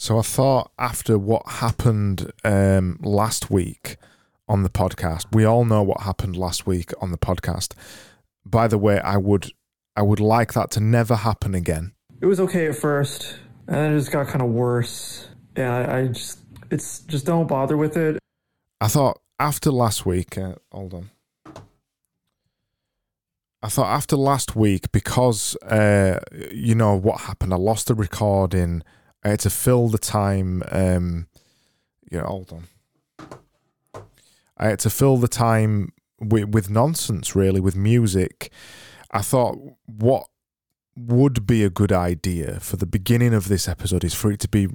So I thought after what happened um, last week on the podcast, we all know what happened last week on the podcast. By the way, I would I would like that to never happen again. It was okay at first, and then it just got kind of worse. Yeah, I, I just it's just don't bother with it. I thought after last week, uh, hold on. I thought after last week, because uh, you know what happened, I lost the recording. I had to fill the time. Um, yeah, hold on. I had to fill the time with, with nonsense, really, with music. I thought what would be a good idea for the beginning of this episode is for it to be,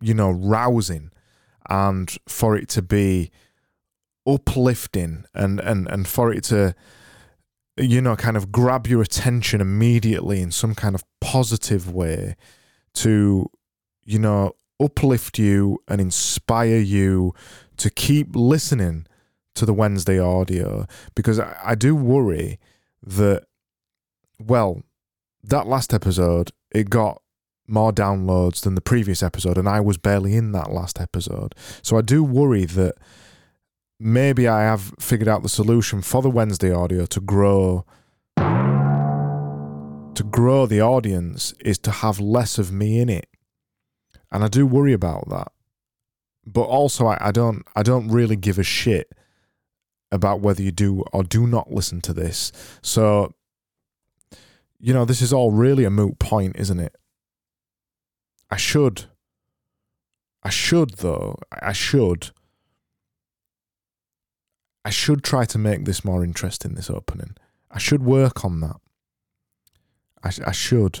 you know, rousing and for it to be uplifting and, and, and for it to, you know, kind of grab your attention immediately in some kind of positive way to you know, uplift you and inspire you to keep listening to the Wednesday audio because I, I do worry that, well, that last episode, it got more downloads than the previous episode, and I was barely in that last episode. So I do worry that maybe I have figured out the solution for the Wednesday audio to grow to grow the audience is to have less of me in it and I do worry about that. But also, I, I don't I don't really give a shit about whether you do or do not listen to this. So, you know, this is all really a moot point, isn't it? I should. I should, though. I should. I should try to make this more interesting, this opening. I should work on that. I, I should.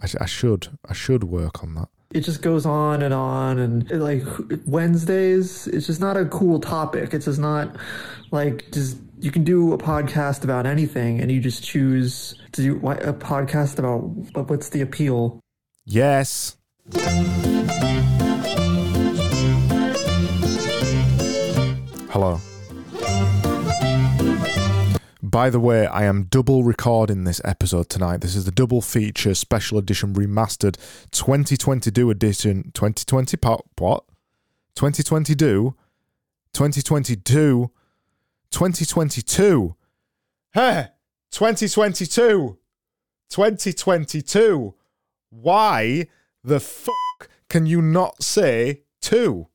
I, I should. I should work on that it just goes on and on and like wednesdays it's just not a cool topic. It's just not like just you can do a podcast about anything and you just choose to do a podcast about what's the appeal? Yes. Hello by the way, I am double recording this episode tonight. This is the double feature special edition remastered 2022 edition. 2020 part what? 2022? 2022? 2022? Hey! 2022! 2022! Why the fuck can you not say two?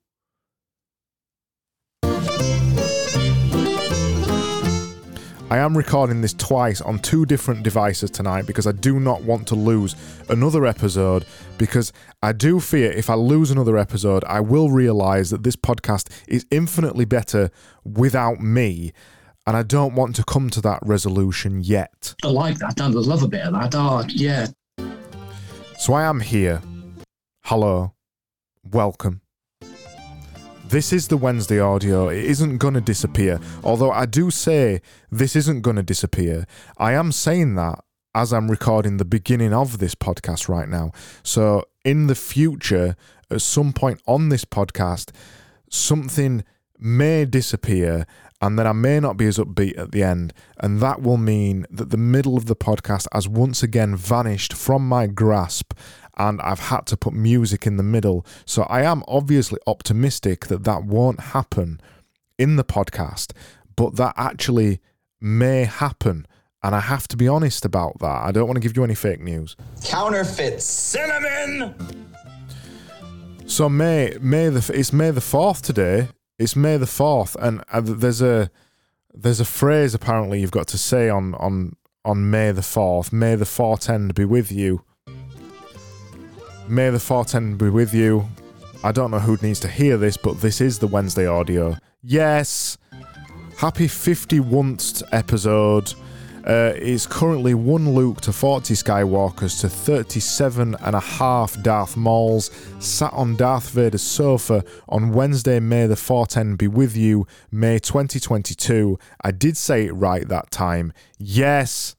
I am recording this twice on two different devices tonight because I do not want to lose another episode. Because I do fear if I lose another episode, I will realize that this podcast is infinitely better without me. And I don't want to come to that resolution yet. I like that. I love a bit of that. Oh, yeah. So I am here. Hello. Welcome. This is the Wednesday audio. It isn't going to disappear. Although I do say this isn't going to disappear. I am saying that as I'm recording the beginning of this podcast right now. So in the future, at some point on this podcast, something may disappear and then I may not be as upbeat at the end. And that will mean that the middle of the podcast has once again vanished from my grasp and I've had to put music in the middle. So I am obviously optimistic that that won't happen in the podcast, but that actually may happen. And I have to be honest about that. I don't want to give you any fake news. Counterfeit cinnamon. So May, May the it's May the fourth today. It's May the fourth, and uh, there's a there's a phrase apparently you've got to say on on on May the fourth. May the fourth end be with you. May the fortend be with you. I don't know who needs to hear this, but this is the Wednesday audio. Yes! Happy 51st episode. Uh, it's currently one Luke to 40 Skywalkers to 37 and a half Darth Mauls sat on Darth Vader's sofa on Wednesday, May the 410 be with you, May 2022. I did say it right that time. Yes!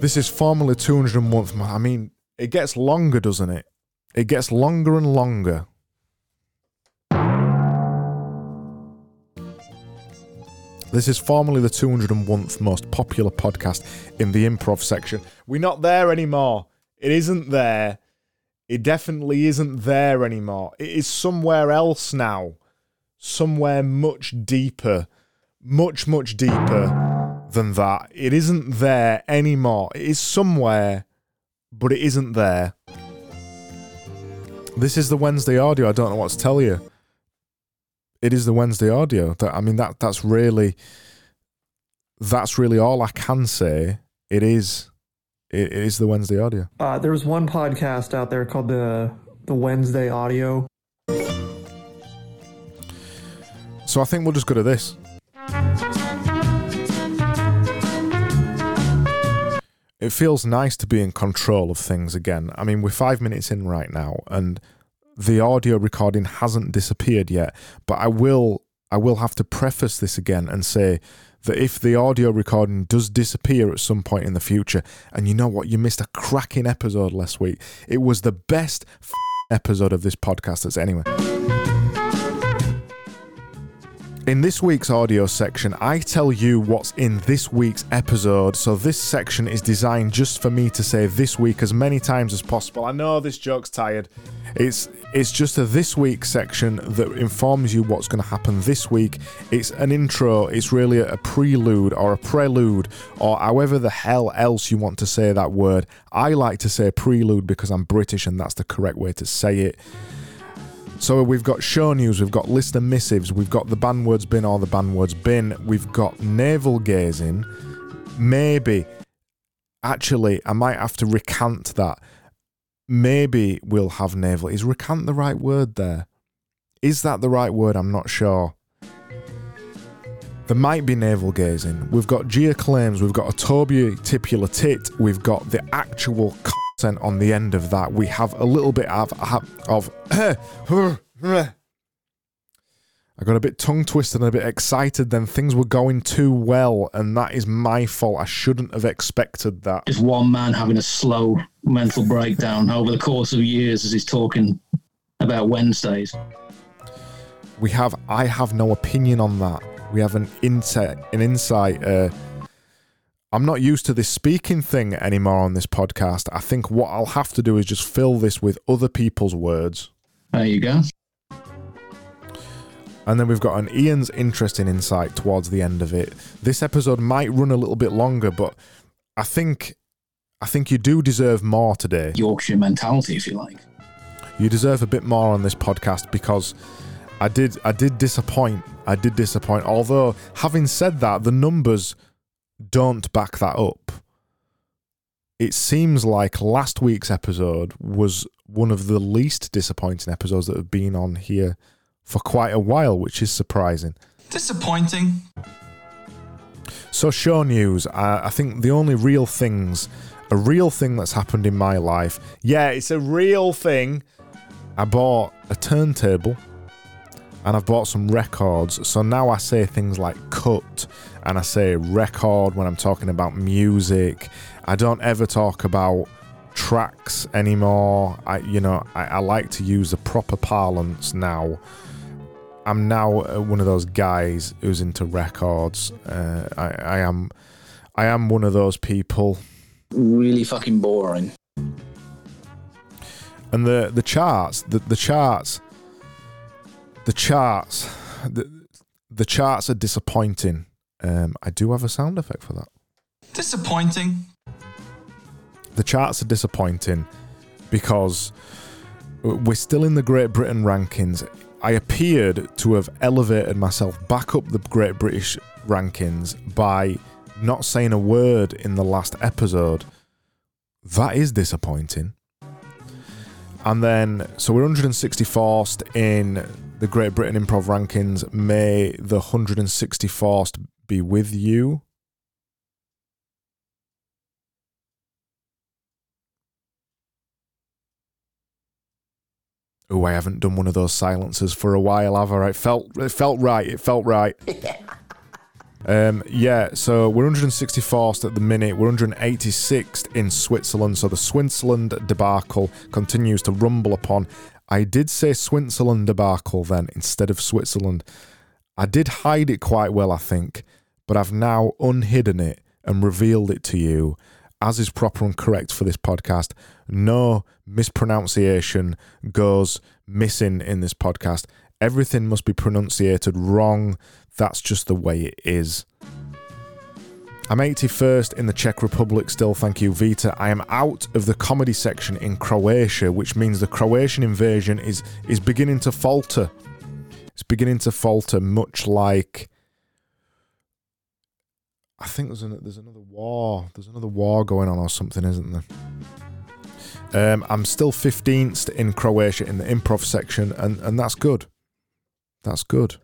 This is formally 201th. I mean, it gets longer, doesn't it? It gets longer and longer. This is formerly the 201th most popular podcast in the improv section. We're not there anymore. It isn't there. It definitely isn't there anymore. It is somewhere else now. Somewhere much deeper. Much, much deeper than that. It isn't there anymore. It is somewhere, but it isn't there. This is the Wednesday audio. I don't know what to tell you. It is the Wednesday audio. That I mean that that's really that's really all I can say. It is it is the Wednesday audio. Uh, there was one podcast out there called the the Wednesday Audio. So I think we'll just go to this. It feels nice to be in control of things again. I mean, we're five minutes in right now, and the audio recording hasn't disappeared yet. But I will, I will have to preface this again and say that if the audio recording does disappear at some point in the future, and you know what, you missed a cracking episode last week. It was the best f- episode of this podcast that's anywhere. In this week's audio section, I tell you what's in this week's episode. So, this section is designed just for me to say this week as many times as possible. I know this joke's tired. It's it's just a this week section that informs you what's going to happen this week. It's an intro, it's really a prelude or a prelude or however the hell else you want to say that word. I like to say prelude because I'm British and that's the correct way to say it. So we've got show news, we've got listener missives, we've got the band words bin or the band words bin, we've got navel gazing. Maybe, actually, I might have to recant that. Maybe we'll have navel. Is recant the right word there? Is that the right word? I'm not sure. There might be navel gazing. We've got Gia claims, we've got a Toby tipular tit, we've got the actual on the end of that. We have a little bit of of I got a bit tongue twisted and a bit excited then things were going too well and that is my fault. I shouldn't have expected that. Just one man having a slow mental breakdown over the course of years as he's talking about Wednesdays. We have I have no opinion on that. We have an insight an insight uh I'm not used to this speaking thing anymore on this podcast. I think what I'll have to do is just fill this with other people's words. There you go. And then we've got an Ian's interesting insight towards the end of it. This episode might run a little bit longer, but I think I think you do deserve more today. Yorkshire mentality, if you like. You deserve a bit more on this podcast because I did I did disappoint. I did disappoint. Although having said that, the numbers don't back that up. It seems like last week's episode was one of the least disappointing episodes that have been on here for quite a while, which is surprising. Disappointing. So, show news. I, I think the only real things, a real thing that's happened in my life, yeah, it's a real thing. I bought a turntable and I've bought some records. So now I say things like cut and I say record when I'm talking about music. I don't ever talk about tracks anymore. I, you know, I, I like to use the proper parlance now. I'm now uh, one of those guys who's into records. Uh, I, I am, I am one of those people. Really fucking boring. And the the charts, the, the charts, the charts, the, the charts are disappointing. Um, I do have a sound effect for that. Disappointing. The charts are disappointing because we're still in the Great Britain rankings. I appeared to have elevated myself back up the Great British rankings by not saying a word in the last episode. That is disappointing. And then, so we're 164th in the Great Britain Improv Rankings. May the 164th be with you. Oh, I haven't done one of those silences for a while, have I? It felt it felt right. It felt right. um, yeah, so we're 164th at the minute. We're 186th in Switzerland. So the Switzerland debacle continues to rumble upon. I did say Switzerland debacle then instead of Switzerland. I did hide it quite well, I think, but I've now unhidden it and revealed it to you. as is proper and correct for this podcast. No mispronunciation goes missing in this podcast. Everything must be pronunciated wrong. That's just the way it is. I'm 81st in the Czech Republic still, thank you, Vita. I am out of the comedy section in Croatia, which means the Croatian invasion is is beginning to falter. It's beginning to falter, much like I think there's an, there's another war. There's another war going on or something, isn't there? Um, I'm still 15th in Croatia in the improv section, and, and that's good. That's good.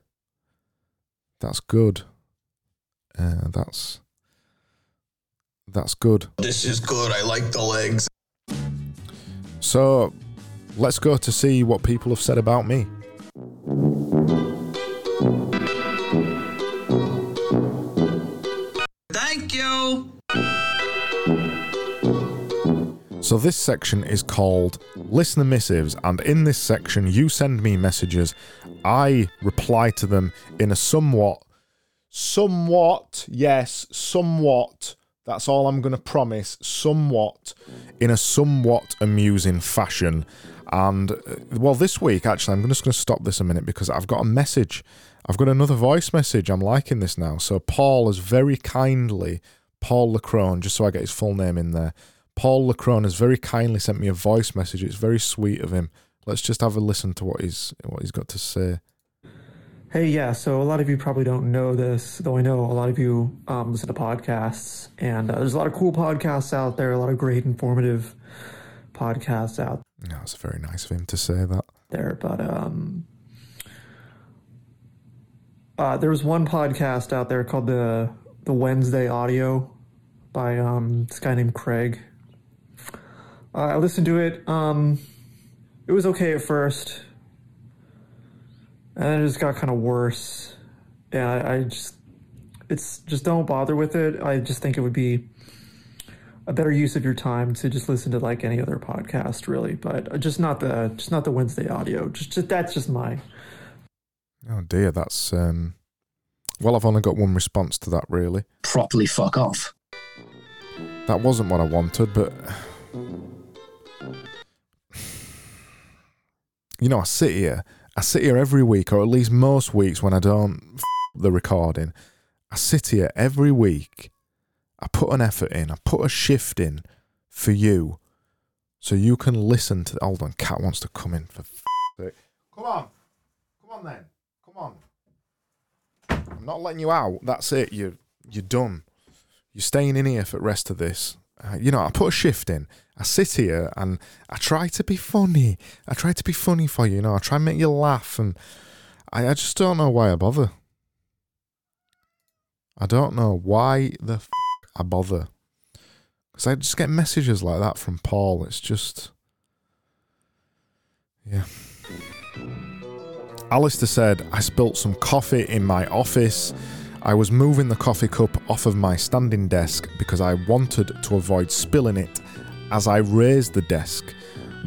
That's good. Uh, that's that's good. This is good. I like the legs. So let's go to see what people have said about me. Thank you. So this section is called Listener Missives, and in this section, you send me messages. I reply to them in a somewhat, somewhat, yes, somewhat. That's all I'm going to promise. Somewhat, in a somewhat amusing fashion. And uh, well, this week actually, I'm just going to stop this a minute because I've got a message. I've got another voice message. I'm liking this now. So Paul has very kindly, Paul Lacrone, just so I get his full name in there. Paul Lacrone has very kindly sent me a voice message. It's very sweet of him. Let's just have a listen to what he's what he's got to say. Hey, yeah. So a lot of you probably don't know this, though I know a lot of you um, listen to podcasts, and uh, there's a lot of cool podcasts out there, a lot of great informative podcasts out Yeah, it's very nice of him to say that. there. But um, uh, there was one podcast out there called the the Wednesday Audio by um, this guy named Craig. Uh, I listened to it. Um, it was okay at first, and then it just got kind of worse. And I, I just, it's just don't bother with it. I just think it would be a better use of your time to just listen to like any other podcast, really. But just not the, just not the Wednesday audio. Just, just that's just my. Oh dear, that's um. Well, I've only got one response to that. Really, Properly fuck off. that wasn't what I wanted, but you know, I sit here. I sit here every week, or at least most weeks when I don't f- the recording. I sit here every week. I put an effort in. I put a shift in for you, so you can listen to. Hold on, Cat wants to come in for. F- sake. Come on, come on then, come on. I'm not letting you out. That's it. You you're done. You're staying in here for the rest of this. Uh, you know, I put a shift in. I sit here and I try to be funny. I try to be funny for you. You know, I try and make you laugh, and I, I just don't know why I bother. I don't know why the f- I bother. Because I just get messages like that from Paul. It's just. Yeah. Alistair said, I spilt some coffee in my office. I was moving the coffee cup off of my standing desk because I wanted to avoid spilling it as I raised the desk.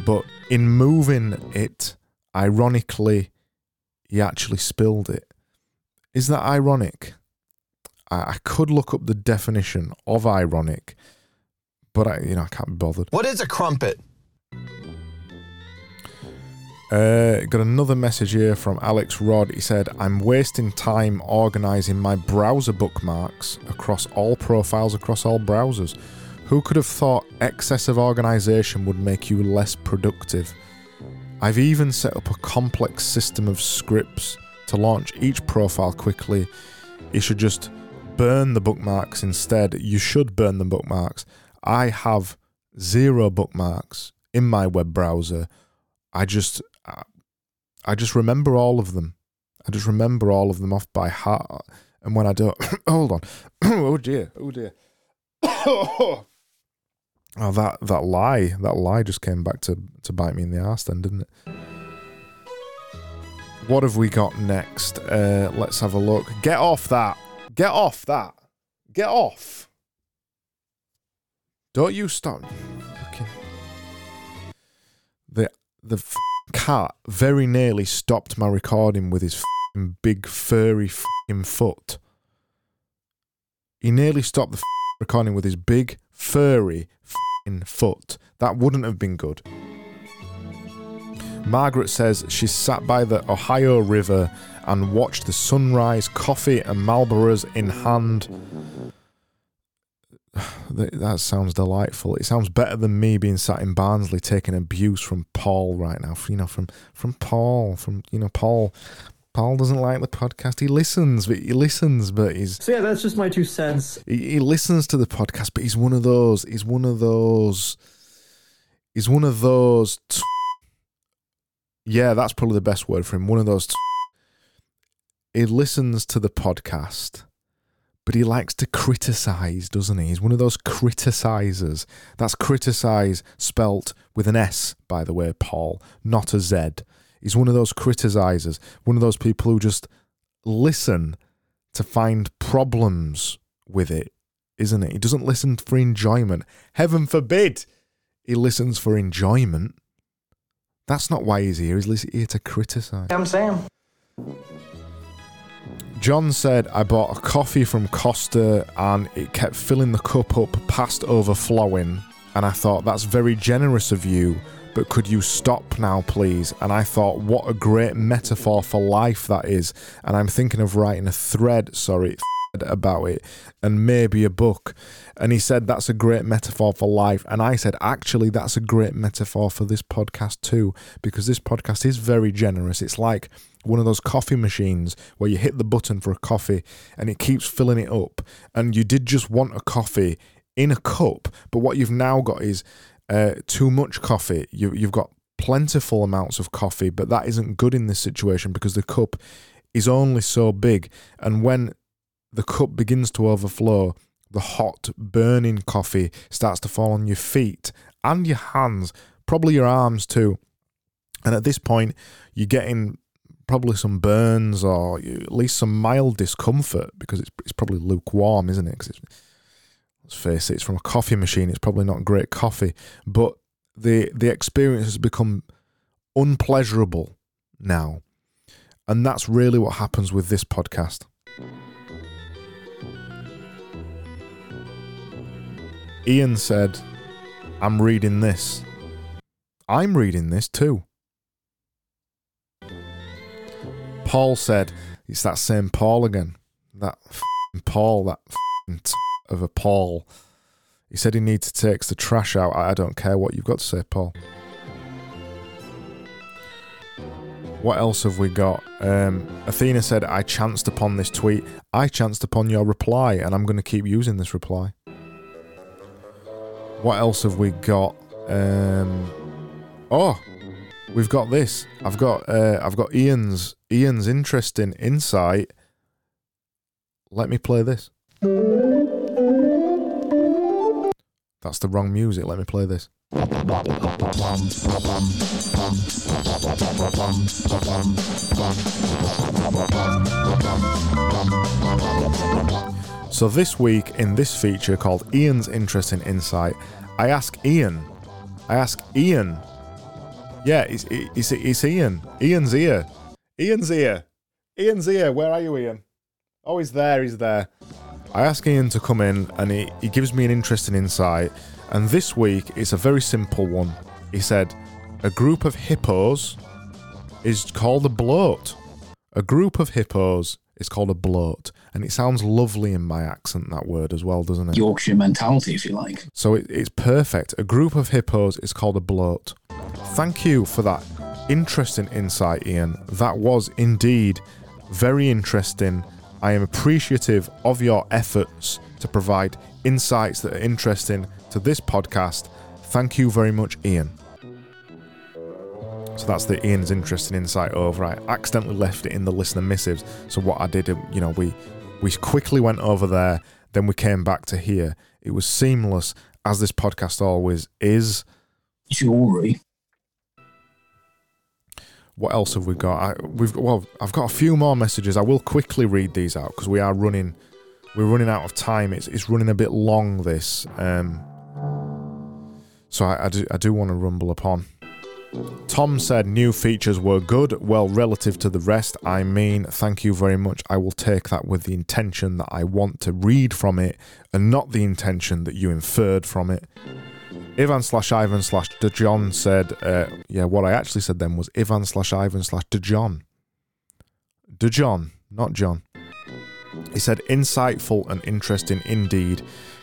But in moving it, ironically, he actually spilled it. Is that ironic? I, I could look up the definition of ironic, but I, you know, I can't be bothered. What is a crumpet? Uh, got another message here from Alex Rod. He said, I'm wasting time organizing my browser bookmarks across all profiles across all browsers. Who could have thought excessive organization would make you less productive? I've even set up a complex system of scripts to launch each profile quickly. You should just burn the bookmarks instead. You should burn the bookmarks. I have zero bookmarks in my web browser. I just I just remember all of them. I just remember all of them off by heart. And when I don't, hold on. oh dear. Oh dear. Oh. Oh, that that lie, that lie just came back to to bite me in the ass, then, didn't it? What have we got next? Uh, let's have a look. Get off that. Get off that. Get off. Don't you stop. The the f- cat very nearly stopped my recording with his big furry foot. He nearly stopped the recording with his big furry fing foot. That wouldn't have been good. Margaret says she sat by the Ohio River and watched the sunrise, coffee and Marlboros in hand. That sounds delightful. It sounds better than me being sat in Barnsley taking abuse from Paul right now. You know, from from Paul, from you know Paul. Paul doesn't like the podcast. He listens, but he listens, but he's So yeah, that's just my two cents. he, he listens to the podcast, but he's one of those. He's one of those. He's one of those. T- yeah, that's probably the best word for him. One of those. T- he listens to the podcast, but he likes to criticize, doesn't he? He's one of those criticizers. That's criticize spelt with an S, by the way, Paul, not a Z. He's one of those criticizers, one of those people who just listen to find problems with it, isn't it? He doesn't listen for enjoyment. Heaven forbid he listens for enjoyment. That's not why he's here. He's here to criticize. I'm Sam. John said, I bought a coffee from Costa and it kept filling the cup up past overflowing. And I thought, that's very generous of you, but could you stop now, please? And I thought, what a great metaphor for life that is. And I'm thinking of writing a thread, sorry, about it and maybe a book. And he said, that's a great metaphor for life. And I said, actually, that's a great metaphor for this podcast too, because this podcast is very generous. It's like one of those coffee machines where you hit the button for a coffee and it keeps filling it up. And you did just want a coffee in a cup, but what you've now got is uh, too much coffee. You, you've got plentiful amounts of coffee, but that isn't good in this situation because the cup is only so big. And when the cup begins to overflow, the hot, burning coffee starts to fall on your feet and your hands, probably your arms too. And at this point, you're getting probably some burns or at least some mild discomfort because it's, it's probably lukewarm, isn't it? 'Cause it's, let's face it, it's from a coffee machine. It's probably not great coffee, but the the experience has become unpleasurable now, and that's really what happens with this podcast. Ian said, I'm reading this. I'm reading this too. Paul said, It's that same Paul again. That Paul, that of a Paul. He said he needs to take the trash out. I don't care what you've got to say, Paul. What else have we got? Um, Athena said, I chanced upon this tweet. I chanced upon your reply, and I'm going to keep using this reply. What else have we got? Um, oh, we've got this. I've got uh, I've got Ian's Ian's interesting insight. Let me play this. That's the wrong music. Let me play this. So this week in this feature called Ian's Interesting Insight, I ask Ian. I ask Ian. Yeah, it's, it's, it's Ian. Ian's here. Ian's here. Ian's here. Where are you, Ian? Oh, he's there. He's there. I ask Ian to come in and he, he gives me an interesting insight. And this week, it's a very simple one. He said, A group of hippos is called a bloat. A group of hippos is called a bloat. And it sounds lovely in my accent, that word as well, doesn't it? Yorkshire mentality, if you like. So it, it's perfect. A group of hippos is called a bloat. Thank you for that interesting insight, Ian. That was indeed very interesting. I am appreciative of your efforts to provide insights that are interesting to this podcast. Thank you very much, Ian. So that's the Ian's interesting insight over. I accidentally left it in the listener missives. So what I did, you know, we we quickly went over there, then we came back to here. It was seamless, as this podcast always is. Jewelry. What else have we got? I, we've well, I've got a few more messages. I will quickly read these out because we are running, we're running out of time. It's it's running a bit long. This, um, so I, I do I do want to rumble upon. Tom said new features were good. Well, relative to the rest, I mean, thank you very much. I will take that with the intention that I want to read from it and not the intention that you inferred from it. Ivan slash Ivan slash DeJohn said, uh, yeah, what I actually said then was Ivan slash Ivan slash DeJohn. DeJohn, not John. He said, insightful and interesting indeed.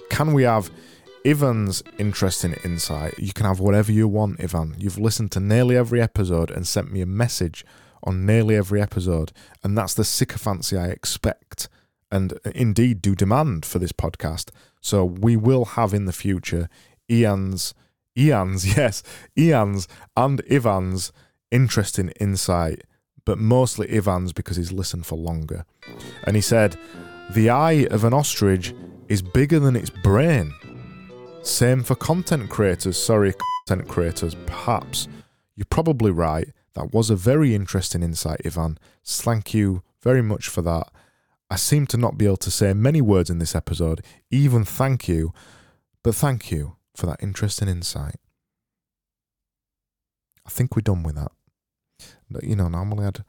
Can we have Ivan's interesting insight? You can have whatever you want, Ivan. You've listened to nearly every episode and sent me a message on nearly every episode, and that's the sycophancy I expect and indeed do demand for this podcast. So we will have in the future Ian's, Ian's, yes, Ian's and Ivan's interesting insight, but mostly Ivan's because he's listened for longer. And he said, The eye of an ostrich is bigger than its brain. Same for content creators. Sorry, content creators, perhaps. You're probably right. That was a very interesting insight, Ivan. Thank you very much for that. I seem to not be able to say many words in this episode, even thank you, but thank you for that interesting insight. I think we're done with that. You know, normally I'd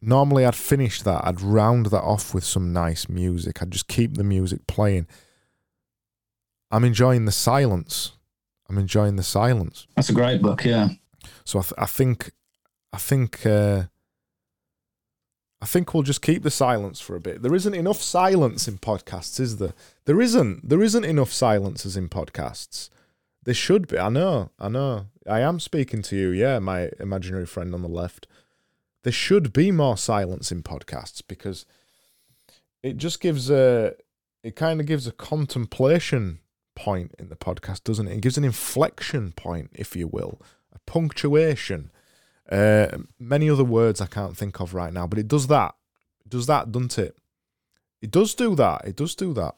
normally I'd finish that. I'd round that off with some nice music. I'd just keep the music playing. I'm enjoying the silence. I'm enjoying the silence. That's a great book, yeah. So I, th- I think, I think, uh, I think we'll just keep the silence for a bit. There isn't enough silence in podcasts, is there? There isn't. There isn't enough silences in podcasts. There should be. I know. I know. I am speaking to you. Yeah, my imaginary friend on the left. There should be more silence in podcasts because it just gives a. It kind of gives a contemplation point in the podcast, doesn't it? It gives an inflection point, if you will, a punctuation. Uh, many other words I can't think of right now, but it does that. It does that, doesn't it? It does do that. It does do that.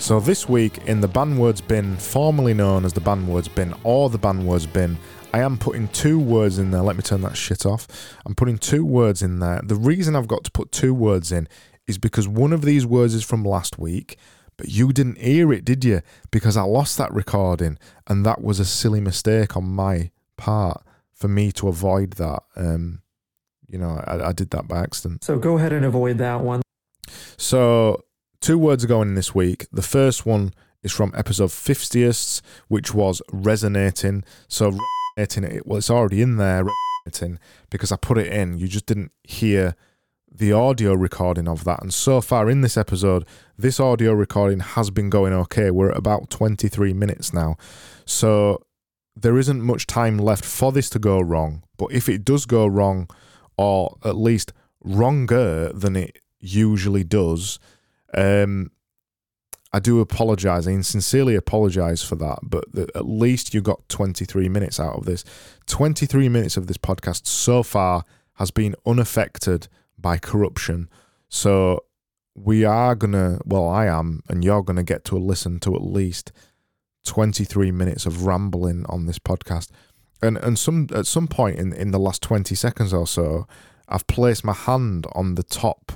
So this week in the Banwords bin, formerly known as the Banwords bin or the Banwords bin, I am putting two words in there. Let me turn that shit off. I'm putting two words in there. The reason I've got to put two words in is because one of these words is from last week, but you didn't hear it, did you? Because I lost that recording, and that was a silly mistake on my part for me to avoid that. Um, you know, I, I did that by accident. So go ahead and avoid that one. So two words are going in this week. The first one is from episode 50th, which was resonating. So resonating, it well, it's already in there resonating because I put it in. You just didn't hear the audio recording of that. And so far in this episode, this audio recording has been going okay. We're at about 23 minutes now. So there isn't much time left for this to go wrong. But if it does go wrong, or at least wronger than it usually does, um, I do apologise. I sincerely apologise for that. But the, at least you got 23 minutes out of this. 23 minutes of this podcast so far has been unaffected by corruption. So we are gonna, well, I am, and you're gonna get to listen to at least 23 minutes of rambling on this podcast. And and some at some point in in the last 20 seconds or so, I've placed my hand on the top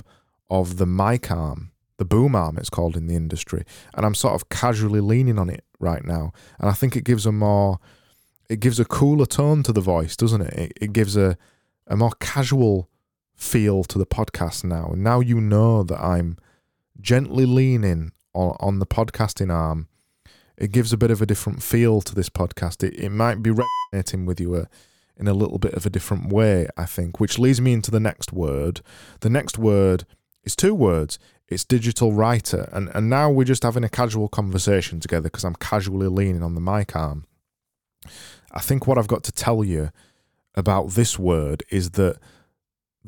of the mic arm, the boom arm it's called in the industry, and I'm sort of casually leaning on it right now. And I think it gives a more it gives a cooler tone to the voice, doesn't it? It, it gives a a more casual feel to the podcast now. And now you know that I'm gently leaning on, on the podcasting arm. It gives a bit of a different feel to this podcast. It, it might be resonating with you uh, in a little bit of a different way, I think, which leads me into the next word. The next word is two words. It's digital writer. And, and now we're just having a casual conversation together because I'm casually leaning on the mic arm. I think what I've got to tell you about this word is that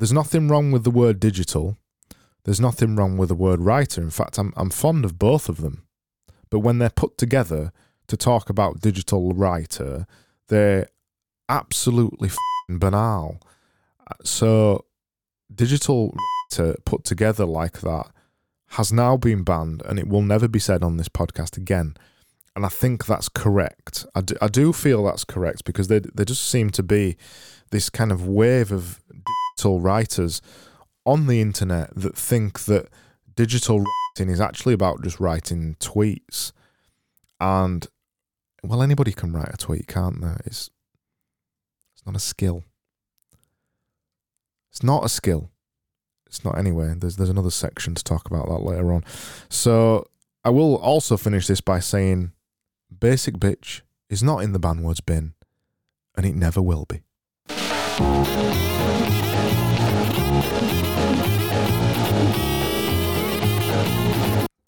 there's nothing wrong with the word digital. There's nothing wrong with the word writer. In fact, I'm I'm fond of both of them. But when they're put together to talk about digital writer, they're absolutely banal. So digital writer put together like that has now been banned and it will never be said on this podcast again. And I think that's correct. I do, I do feel that's correct because there, there just seem to be this kind of wave of digital writers on the internet that think that digital writing is actually about just writing tweets. And well, anybody can write a tweet, can't they? It's it's not a skill. It's not a skill. It's not anyway. There's there's another section to talk about that later on. So I will also finish this by saying basic bitch is not in the banwords bin, and it never will be.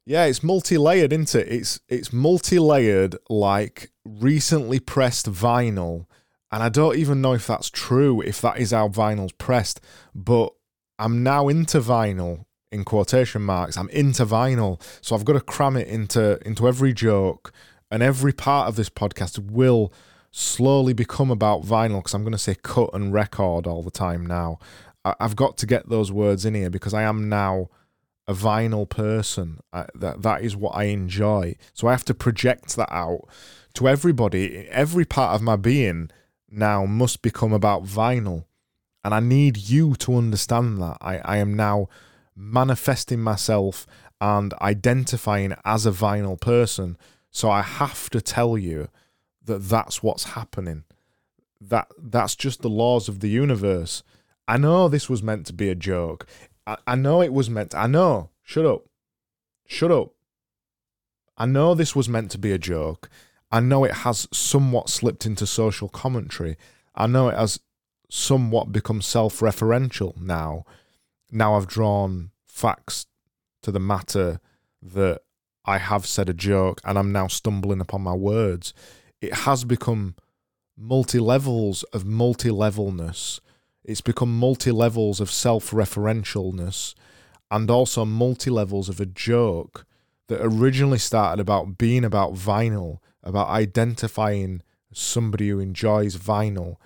Yeah, it's multi-layered, isn't it? It's it's multi-layered like recently pressed vinyl. And I don't even know if that's true, if that is how vinyl's pressed, but I'm now into vinyl in quotation marks. I'm into vinyl. So I've got to cram it into into every joke and every part of this podcast will slowly become about vinyl because I'm going to say cut and record all the time now. I, have got to get those words in here because I am now a vinyl person. I, that that is what I enjoy. So I have to project that out to everybody. Every part of my being now must become about vinyl, and I need you to understand that. I I am now manifesting myself and identifying as a vinyl person. So I have to tell you that that's what's happening. That that's just the laws of the universe. I know this was meant to be a joke. I, I know it was meant. To, I know. Shut up. Shut up. I know this was meant to be a joke. I know it has somewhat slipped into social commentary. I know it has somewhat become self-referential now. Now I've drawn facts to the matter that I have said a joke and I'm now stumbling upon my words. It has become multi levels of multi levelness. It's become multi levels of self referentialness and also multi levels of a joke that originally started about being about vinyl, about identifying somebody who enjoys vinyl,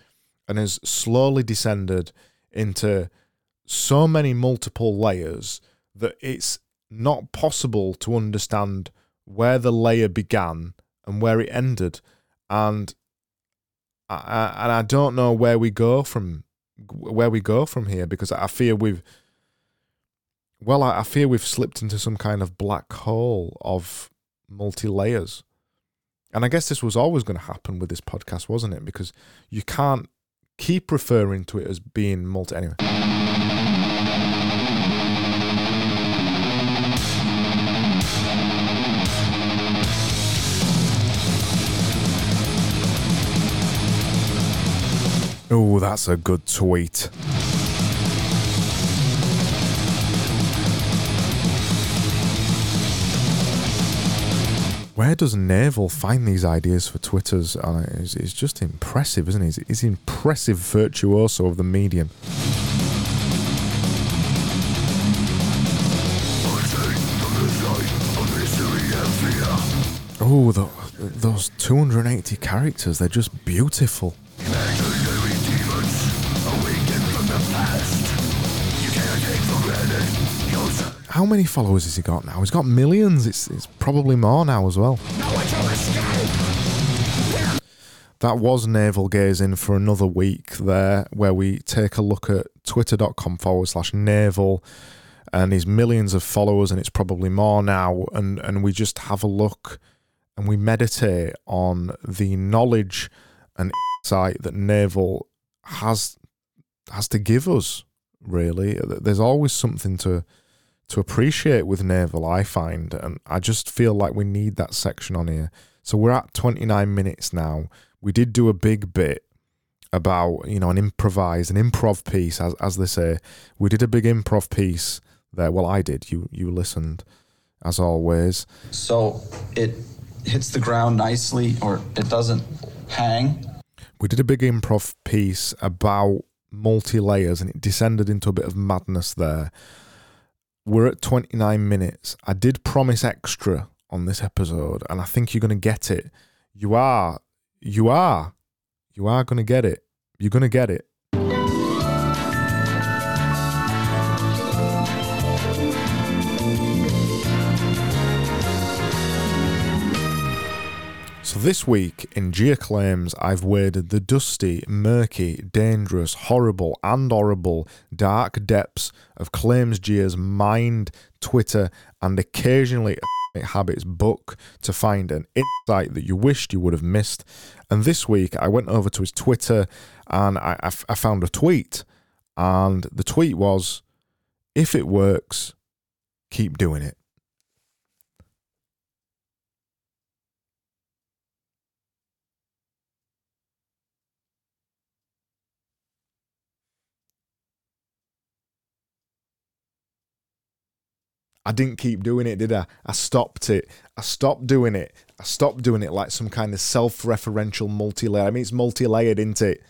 and has slowly descended into so many multiple layers that it's not possible to understand where the layer began and where it ended, and I, and I don't know where we go from where we go from here because I fear we've well I, I fear we've slipped into some kind of black hole of multi layers. And I guess this was always going to happen with this podcast, wasn't it? Because you can't keep referring to it as being multi. Anyway. Oh, that's a good tweet. Where does Naval find these ideas for Twitters? Uh, it's, it's just impressive, isn't? He's, he's impressive virtuoso of the medium. Oh, those 280 characters, they're just beautiful. How many followers has he got now? He's got millions. It's, it's probably more now as well. That was naval gazing for another week there, where we take a look at twitter.com forward slash navel and his millions of followers, and it's probably more now. And, and we just have a look and we meditate on the knowledge and insight that Naval has has to give us. Really, there's always something to to appreciate with Naval. I find, and I just feel like we need that section on here. So we're at 29 minutes now. We did do a big bit about you know an improvised an improv piece as as they say. We did a big improv piece there. Well, I did. You you listened as always. So it hits the ground nicely, or it doesn't hang. We did a big improv piece about multi layers, and it descended into a bit of madness there. We're at 29 minutes. I did promise extra on this episode, and I think you're going to get it. You are. You are. You are going to get it. You're going to get it. So this week in Geoclaims, I've waded the dusty, murky, dangerous, horrible, and horrible dark depths of James Clear's mind, Twitter, and occasionally Habits book to find an insight that you wished you would have missed. And this week, I went over to his Twitter and I found a tweet. And the tweet was, "If it works, keep doing it." I didn't keep doing it, did I? I stopped it. I stopped doing it. I stopped doing it like some kind of self referential multi layer. I mean, it's multi layered, isn't it?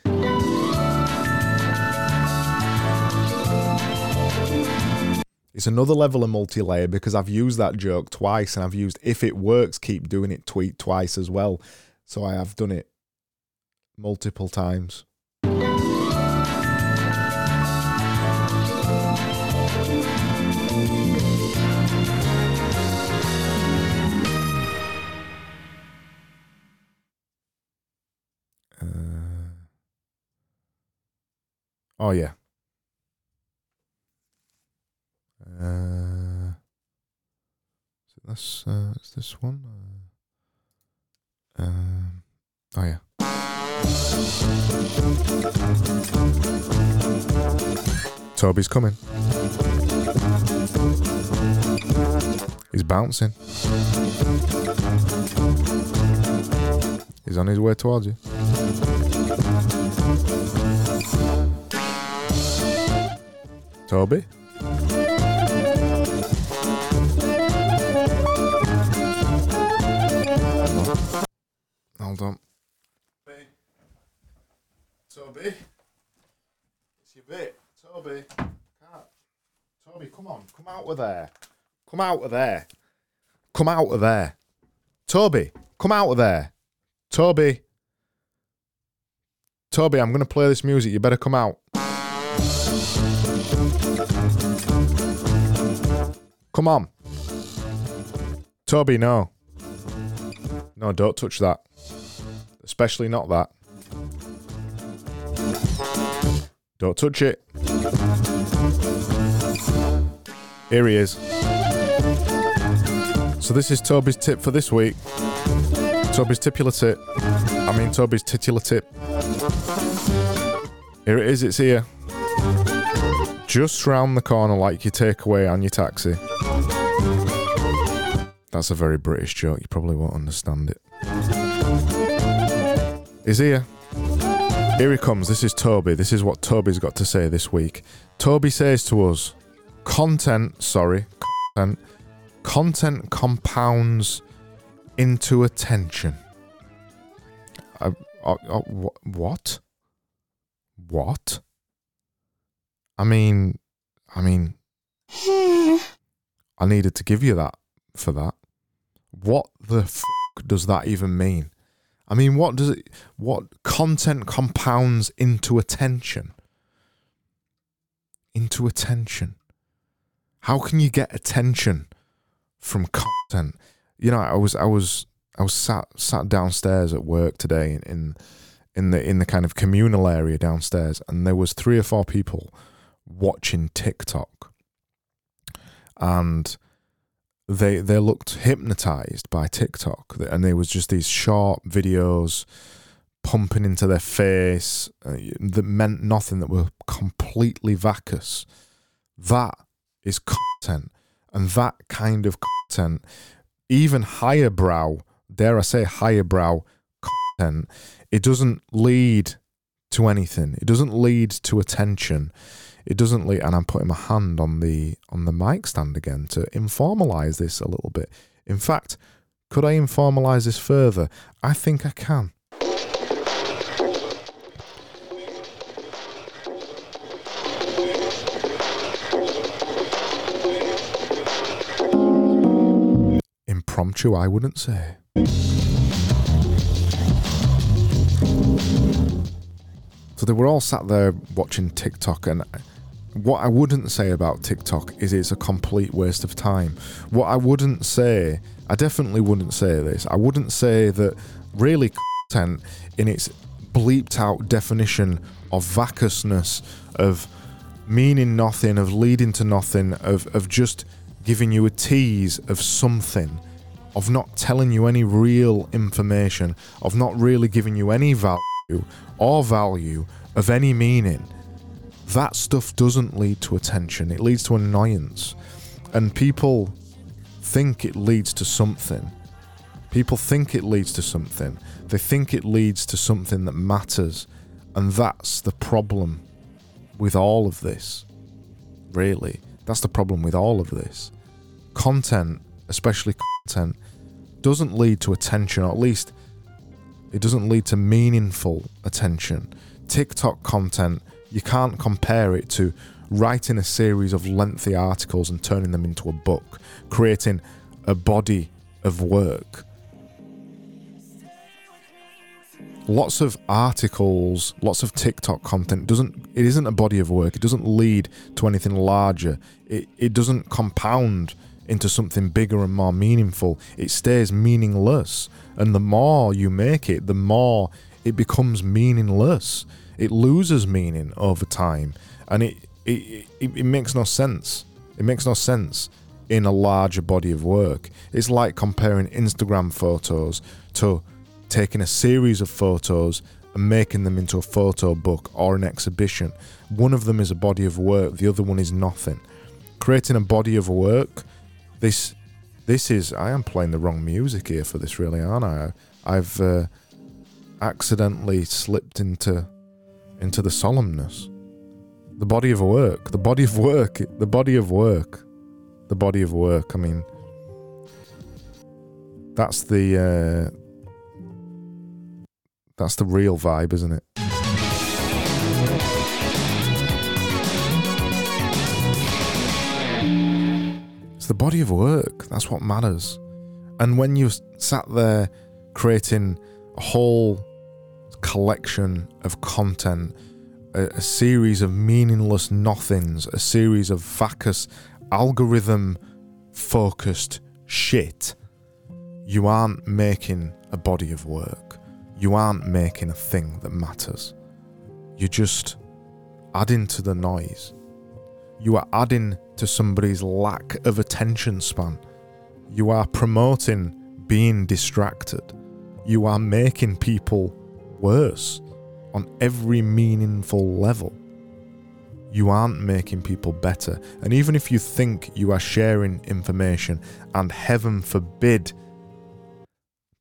It's another level of multi layer because I've used that joke twice and I've used if it works, keep doing it tweet twice as well. So I have done it multiple times. Oh yeah. Uh, is it this? Uh, is this one? Uh, um, oh yeah. Toby's coming. He's bouncing. He's on his way towards you. Toby? Hold on. Toby? It's your bit. Toby. Can't. Toby, come on. Come out of there. Come out of there. Come out of there. Toby, come out of there. Toby. Toby, I'm going to play this music. You better come out. Come on. Toby, no. No, don't touch that. Especially not that. Don't touch it. Here he is. So this is Toby's tip for this week. Toby's titular tip. I mean Toby's titular tip. Here it is, it's here. Just round the corner like your takeaway and your taxi. That's a very British joke, you probably won't understand it. Is here. Here he comes. This is Toby. This is what Toby's got to say this week. Toby says to us, content, sorry, content, content compounds into attention. Wh- what? What? I mean, I mean, I needed to give you that for that. What the f- does that even mean? I mean, what does it? What content compounds into attention? Into attention. How can you get attention from content? You know, I was, I was, I was sat sat downstairs at work today in, in in the in the kind of communal area downstairs, and there was three or four people watching TikTok, and they they looked hypnotized by TikTok, and there was just these short videos pumping into their face uh, that meant nothing, that were completely vacuous. That is content, and that kind of content, even higher brow, dare I say higher brow content, it doesn't lead to anything. It doesn't lead to attention. It doesn't lead, and I'm putting my hand on the on the mic stand again to informalize this a little bit. In fact, could I informalize this further? I think I can. Impromptu, I wouldn't say. So they were all sat there watching TikTok, and what I wouldn't say about TikTok is it's a complete waste of time. What I wouldn't say, I definitely wouldn't say this. I wouldn't say that really content in its bleeped out definition of vacuousness, of meaning nothing, of leading to nothing, of, of just giving you a tease of something, of not telling you any real information, of not really giving you any value or value of any meaning. That stuff doesn't lead to attention, it leads to annoyance. And people think it leads to something. People think it leads to something. They think it leads to something that matters. And that's the problem with all of this. Really. That's the problem with all of this. Content, especially content, doesn't lead to attention, or at least it doesn't lead to meaningful attention. TikTok content, you can't compare it to writing a series of lengthy articles and turning them into a book, creating a body of work. Lots of articles, lots of TikTok content doesn't it isn't a body of work. It doesn't lead to anything larger. It it doesn't compound into something bigger and more meaningful. It stays meaningless. And the more you make it, the more it becomes meaningless. It loses meaning over time. And it, it, it, it makes no sense. It makes no sense in a larger body of work. It's like comparing Instagram photos to taking a series of photos and making them into a photo book or an exhibition. One of them is a body of work, the other one is nothing. Creating a body of work this this is I am playing the wrong music here for this really aren't I I've uh, accidentally slipped into into the solemnness the body of work the body of work the body of work the body of work I mean that's the uh, that's the real vibe isn't it It's the body of work. That's what matters. And when you sat there creating a whole collection of content, a, a series of meaningless nothings, a series of vacuous, algorithm focused shit, you aren't making a body of work. You aren't making a thing that matters. You're just adding to the noise. You are adding to somebody's lack of attention span. You are promoting being distracted. You are making people worse on every meaningful level. You aren't making people better. And even if you think you are sharing information and heaven forbid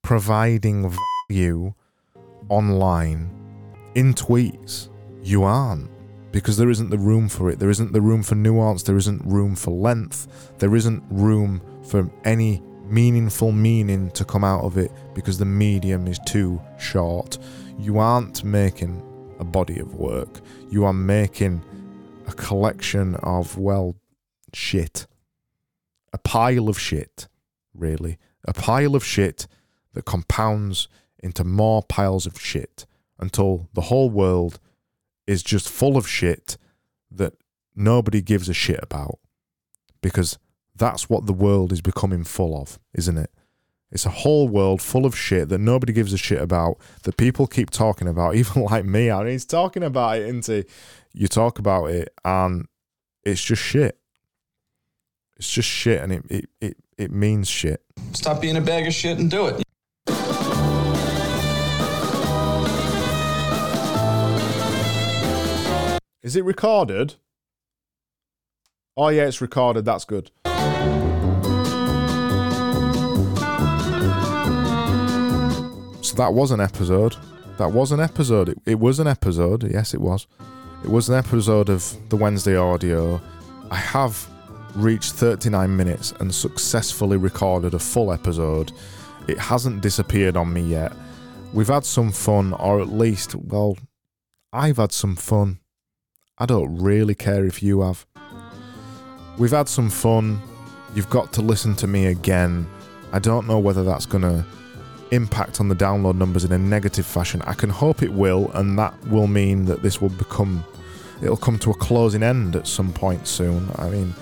providing value online in tweets, you aren't because there isn't the room for it. There isn't the room for nuance. There isn't room for length. There isn't room for any meaningful meaning to come out of it because the medium is too short. You aren't making a body of work. You are making a collection of, well, shit. A pile of shit, really. A pile of shit that compounds into more piles of shit until the whole world is just full of shit that nobody gives a shit about because that's what the world is becoming full of, isn't it? It's a whole world full of shit that nobody gives a shit about, that people keep talking about, even like me. I mean, he's talking about it, into You talk about it, and it's just shit. It's just shit, and it, it, it, it means shit. Stop being a bag of shit and do it. Is it recorded? Oh, yeah, it's recorded. That's good. That was an episode. That was an episode. It, it was an episode. Yes, it was. It was an episode of the Wednesday audio. I have reached 39 minutes and successfully recorded a full episode. It hasn't disappeared on me yet. We've had some fun, or at least, well, I've had some fun. I don't really care if you have. We've had some fun. You've got to listen to me again. I don't know whether that's going to impact on the download numbers in a negative fashion. I can hope it will, and that will mean that this will become it'll come to a closing end at some point soon. I mean,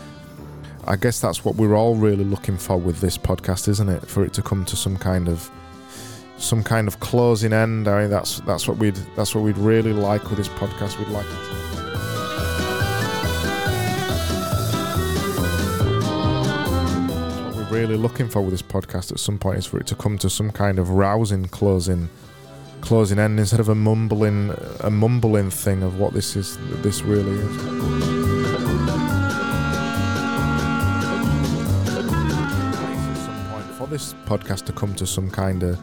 I guess that's what we're all really looking for with this podcast, isn't it? For it to come to some kind of some kind of closing end. I mean, that's that's what we'd that's what we'd really like with this podcast. We'd like it. To, really looking for with this podcast at some point is for it to come to some kind of rousing closing closing end instead of a mumbling a mumbling thing of what this is this really is. For this podcast to come to some kind of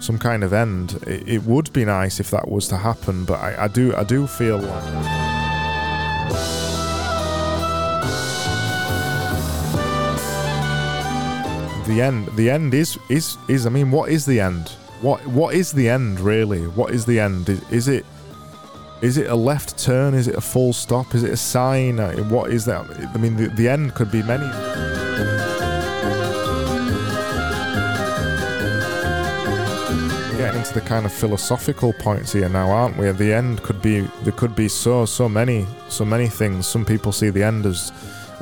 some kind of end, it, it would be nice if that was to happen. But I, I do I do feel like. The end the end is is is i mean what is the end? What what is the end really? What is the end? Is, is it is it a left turn? Is it a full stop? Is it a sign? Uh, what is that? I mean the, the end could be many. Getting into the kind of philosophical points here now aren't we? The end could be there could be so so many so many things. Some people see the end as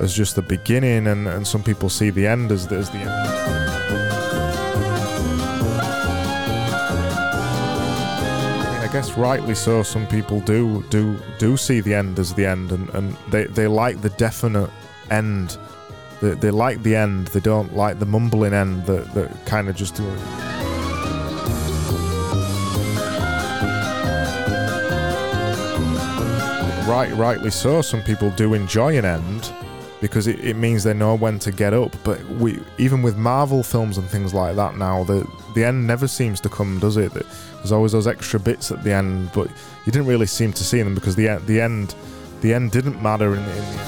as just the beginning and, and some people see the end as, as the end. I guess rightly so some people do do do see the end as the end and, and they, they like the definite end. They, they like the end they don't like the mumbling end that, that kind of just right rightly so some people do enjoy an end because it, it means they know when to get up. But we even with marvel films and things like that now the the end never seems to come does it? There's always those extra bits at the end but you didn't really seem to see them because the the end the end didn't matter in, in the end.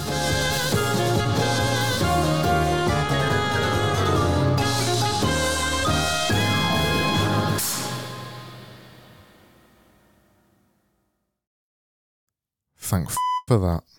Thank f- for that